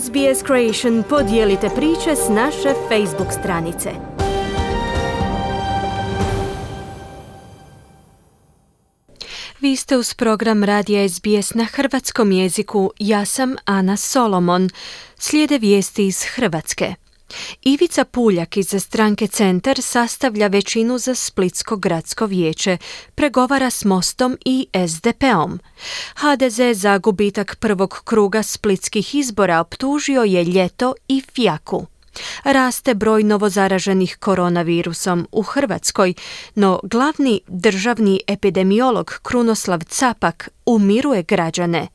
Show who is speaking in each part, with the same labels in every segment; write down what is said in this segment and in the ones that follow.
Speaker 1: SBS Creation podijelite priče s naše Facebook stranice. Vi ste uz program Radija SBS na hrvatskom jeziku. Ja sam Ana Solomon. Slijede vijesti iz Hrvatske. Ivica Puljak iz stranke Centar sastavlja većinu za Splitsko gradsko vijeće, pregovara s Mostom i SDP-om. HDZ za gubitak prvog kruga splitskih izbora optužio je Ljeto i Fjaku. Raste broj novozaraženih koronavirusom u Hrvatskoj, no glavni državni epidemiolog Krunoslav Capak umiruje građane.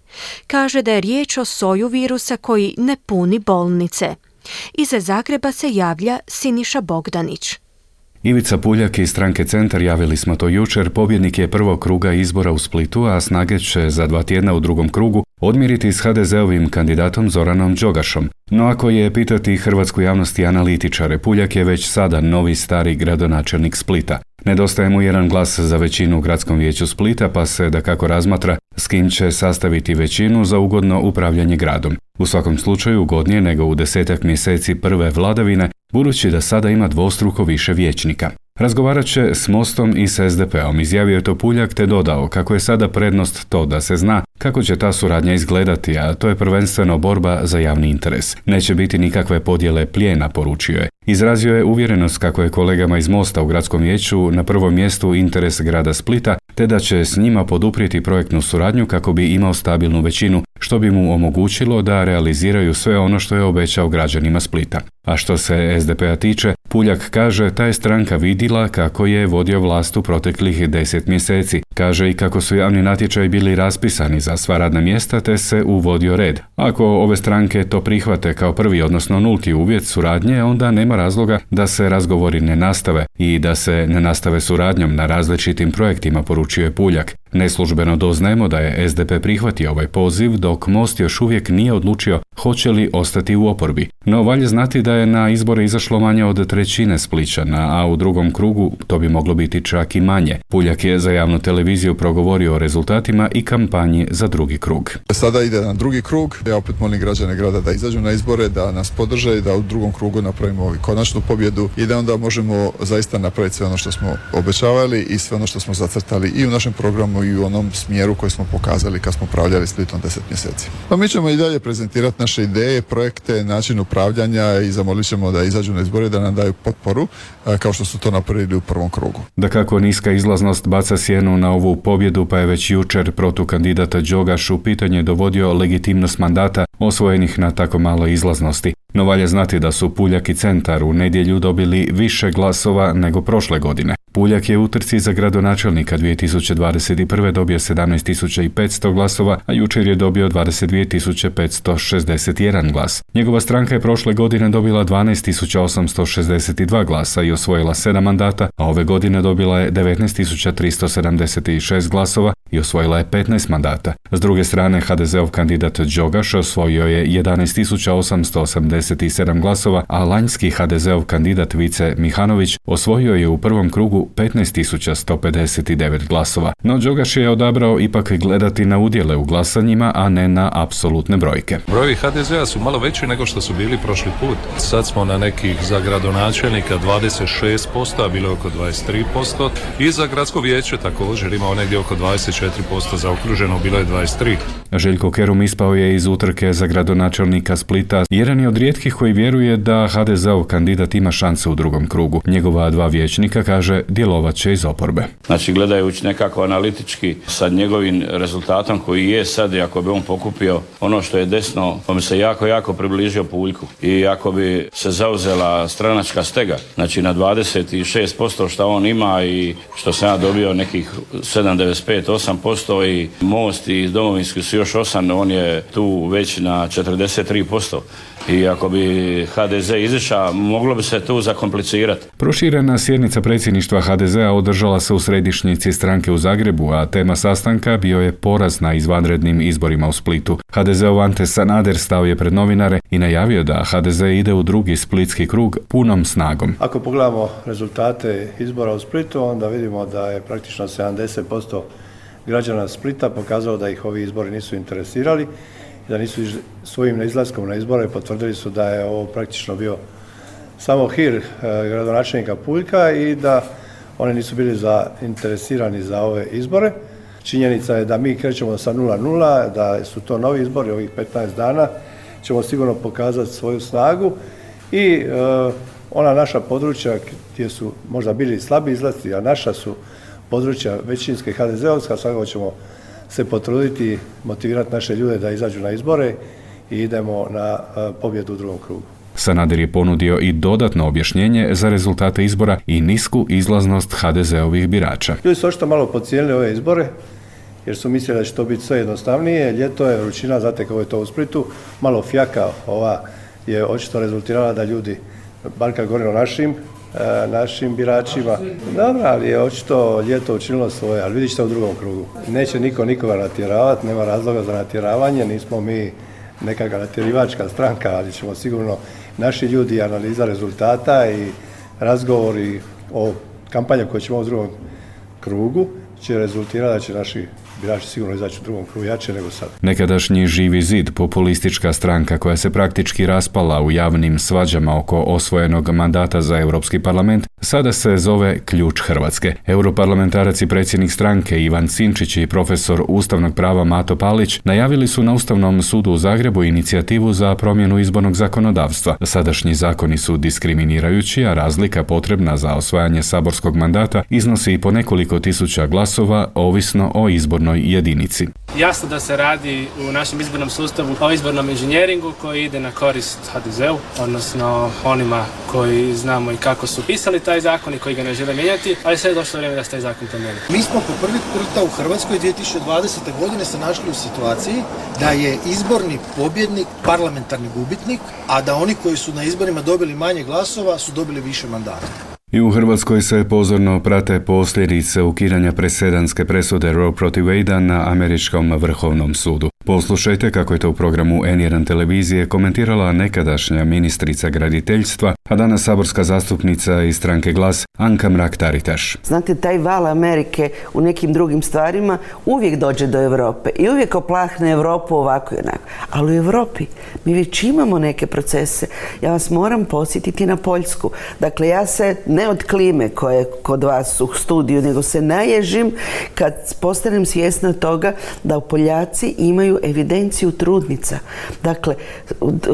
Speaker 1: Kaže da je riječ o soju virusa koji ne puni bolnice. Iza Zagreba se javlja Siniša Bogdanić.
Speaker 2: Ivica Puljak iz stranke Centar javili smo to jučer, pobjednik je prvog kruga izbora u Splitu, a snage će za dva tjedna u drugom krugu odmiriti s HDZ-ovim kandidatom Zoranom Đogašom. No ako je pitati hrvatsku javnost i analitičare, Puljak je već sada novi stari gradonačelnik Splita. Nedostaje mu jedan glas za većinu u gradskom vijeću Splita, pa se da kako razmatra s kim će sastaviti većinu za ugodno upravljanje gradom. U svakom slučaju ugodnije nego u desetak mjeseci prve vladavine, budući da sada ima dvostruko više vijećnika. Razgovarat će s Mostom i s SDP-om, izjavio je to Puljak te dodao kako je sada prednost to da se zna kako će ta suradnja izgledati, a to je prvenstveno borba za javni interes. Neće biti nikakve podjele plijena, poručio je. Izrazio je uvjerenost kako je kolegama iz Mosta u gradskom vijeću na prvom mjestu interes grada Splita, te da će s njima poduprijeti projektnu suradnju kako bi imao stabilnu većinu, što bi mu omogućilo da realiziraju sve ono što je obećao građanima Splita. A što se SDP-a tiče, Puljak kaže ta je stranka vidjela kako je vodio vlast u proteklih deset mjeseci. Kaže i kako su javni natječaji bili raspisani za sva radna mjesta te se uvodio red. Ako ove stranke to prihvate kao prvi odnosno nulti uvjet suradnje, onda nema razloga da se razgovori ne nastave i da se ne nastave suradnjom na različitim projektima, poručio je Puljak. Neslužbeno doznajemo da je SDP prihvatio ovaj poziv, dok Most još uvijek nije odlučio hoće li ostati u oporbi. No valje znati da je na izbore izašlo manje od trećine Spličana, a u drugom krugu to bi moglo biti čak i manje. Puljak je za javnu televiziju progovorio o rezultatima i kampanji za drugi krug.
Speaker 3: Sada ide na drugi krug. Ja opet molim građane grada da izađu na izbore, da nas podrže i da u drugom krugu napravimo konačnu pobjedu i da onda možemo zaista napraviti sve ono što smo obećavali i sve ono što smo zacrtali i u našem programu i u onom smjeru koji smo pokazali kad smo upravljali Splitom deset mjeseci. Pa mi ćemo i dalje prezentirati naše ideje, projekte, način upravljanja i zamolit ćemo da izađu na izbore da nam daju potporu kao što su to napravili u prvom krugu.
Speaker 2: Da kako niska izlaznost baca sjenu na ovu pobjedu pa je već jučer protukandidata Đogaš u pitanje dovodio legitimnost mandata osvojenih na tako malo izlaznosti. No valje znati da su Puljak i Centar u nedjelju dobili više glasova nego prošle godine. Puljak je u trci za gradonačelnika 2021. dobio 17.500 glasova, a jučer je dobio 22.561 glas. Njegova stranka je prošle godine dobila 12.862 glasa i osvojila 7 mandata, a ove godine dobila je 19.376 glasova i osvojila je 15 mandata. S druge strane, HDZ-ov kandidat Đogaš osvojio je 11.887 glasova, a lanjski HDZ-ov kandidat Vice Mihanović osvojio je u prvom krugu 15.159 glasova. No Đogaš je odabrao ipak gledati na udjele u glasanjima, a ne na apsolutne brojke.
Speaker 4: Brojevi HDZ-a su malo veći nego što su bili prošli put. Sad smo na nekih za gradonačelnika 26%, a bilo je oko 23%. I za gradsko vijeće također imao negdje oko 24% zaokruženo, bilo je 23%.
Speaker 2: Željko Kerum ispao je iz utrke za gradonačelnika Splita. Jedan je od rijetkih koji vjeruje da HDZ-ov kandidat ima šanse u drugom krugu. Njegova dva vijećnika kaže djelovat će iz oporbe.
Speaker 5: Znači gledajući nekako analitički sa njegovim rezultatom koji je sad i ako bi on pokupio ono što je desno, pa mi se jako, jako približio puljku. I ako bi se zauzela stranačka stega, znači na 26% što on ima i što sam ja dobio nekih 7,95, 8% i most i domovinski su još 8, on je tu već na 43% i ako bi HDZ izišao, moglo bi se tu zakomplicirati.
Speaker 2: Proširena sjednica predsjedništva HDZ-a održala se u središnjici stranke u Zagrebu, a tema sastanka bio je poraz na izvanrednim izborima u Splitu. HDZ-ov Ante Sanader stao je pred novinare i najavio da HDZ ide u drugi splitski krug punom snagom.
Speaker 6: Ako pogledamo rezultate izbora u Splitu, onda vidimo da je praktično 70% građana Splita pokazalo da ih ovi izbori nisu interesirali da nisu svojim izlaskom na izbore potvrdili su da je ovo praktično bio samo hir e, gradonačelnika Puljka i da oni nisu bili zainteresirani za ove izbore. Činjenica je da mi krećemo sa 0-0, da su to novi izbori ovih 15 dana, ćemo sigurno pokazati svoju snagu i e, ona naša područja gdje su možda bili slabi izlasti, a naša su područja većinske HDZ-ovska, svakako ćemo se potruditi, motivirati naše ljude da izađu na izbore i idemo na e, pobjedu u drugom krugu.
Speaker 2: Sanader je ponudio i dodatno objašnjenje za rezultate izbora i nisku izlaznost HDZ-ovih birača.
Speaker 6: Ljudi su očito malo pocijenili ove izbore, jer su mislili da će to biti sve jednostavnije. Ljeto je vrućina, znate kako je to u Splitu, malo fjaka ova je očito rezultirala da ljudi, bar kad govorimo o našim, našim biračima. Dobro, ali je očito ljeto učinilo svoje, ali vidite u drugom krugu. Neće niko nikoga natjeravati, nema razloga za natjeravanje, nismo mi nekakva natjerivačka stranka, ali ćemo sigurno naši ljudi analiza rezultata i razgovori o kampanju koju ćemo u drugom krugu će rezultirati da će naši birači sigurno izaći u drugom krugu jače nego sad.
Speaker 2: Nekadašnji živi zid, populistička stranka koja se praktički raspala u javnim svađama oko osvojenog mandata za Europski parlament, sada se zove Ključ Hrvatske. Europarlamentarac i predsjednik stranke Ivan Sinčić i profesor ustavnog prava Mato Palić najavili su na Ustavnom sudu u Zagrebu inicijativu za promjenu izbornog zakonodavstva. Sadašnji zakoni su diskriminirajući, a razlika potrebna za osvajanje saborskog mandata iznosi i po nekoliko tisuća glasova, ovisno o izbornoj jedinici.
Speaker 7: Jasno da se radi u našem izbornom sustavu o izbornom inženjeringu koji ide na korist HDZ-u, odnosno onima koji znamo i kako su pisali taj zakon i koji ga ne žele mijenjati, ali sve je došlo vrijeme da se taj zakon promijeni.
Speaker 8: Mi smo po prvi puta u Hrvatskoj 2020. godine se našli u situaciji da je izborni pobjednik parlamentarni gubitnik, a da oni koji su na izborima dobili manje glasova su dobili više mandata.
Speaker 2: I u Hrvatskoj se pozorno prate posljedice ukidanja presedanske presude Roe protiv Wade na američkom vrhovnom sudu. Poslušajte kako je to u programu N1 televizije komentirala nekadašnja ministrica graditeljstva, a danas saborska zastupnica iz stranke Glas Anka Mrak-Taritaš.
Speaker 9: Znate, taj val Amerike u nekim drugim stvarima uvijek dođe do Europe i uvijek oplahne Europu ovako i onako. Ali u Europi mi već imamo neke procese. Ja vas moram posjetiti na Poljsku. Dakle, ja se ne od klime koje je kod vas u studiju, nego se naježim kad postanem svjesna toga da Poljaci imaju evidenciju trudnica. Dakle,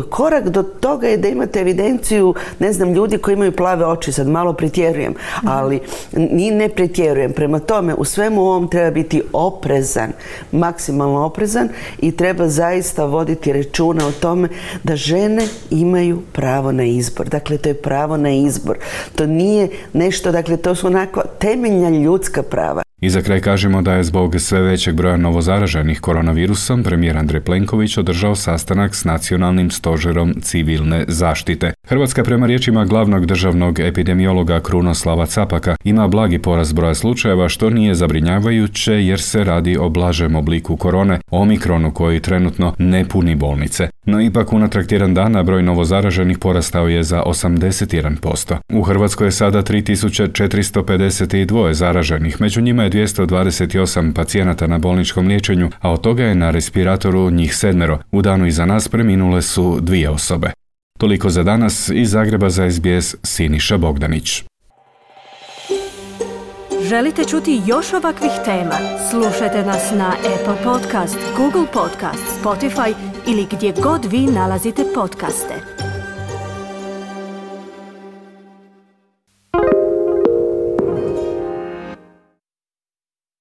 Speaker 9: korak do toga je da imate evidenciju, ne znam, ljudi koji imaju plave oči, sad malo pretjerujem, ali ni ne pretjerujem. Prema tome, u svemu ovom treba biti oprezan, maksimalno oprezan i treba zaista voditi računa o tome da žene imaju pravo na izbor. Dakle, to je pravo na izbor. To nije nešto, dakle, to su onako temeljna ljudska prava.
Speaker 2: I za kraj kažemo da je zbog sve većeg broja novozaraženih koronavirusom premijer Andrej Plenković održao sastanak s nacionalnim stožerom civilne zaštite. Hrvatska prema riječima glavnog državnog epidemiologa Krunoslava Capaka ima blagi porast broja slučajeva što nije zabrinjavajuće jer se radi o blažem obliku korone, omikronu koji trenutno ne puni bolnice. No ipak unatrag tjedan dana broj novozaraženih porastao je za 81%. U Hrvatskoj je sada 3452 zaraženih, među njima je 228 pacijenata na bolničkom liječenju, a od toga je na respiratoru njih sedmero. U danu iza nas preminule su dvije osobe. Toliko za danas iz Zagreba za SBS Siniša Bogdanić.
Speaker 1: Želite čuti još ovakvih tema? Slušajte nas na Apple Podcast, Google Podcast, Spotify ili gdje god vi nalazite podcaste.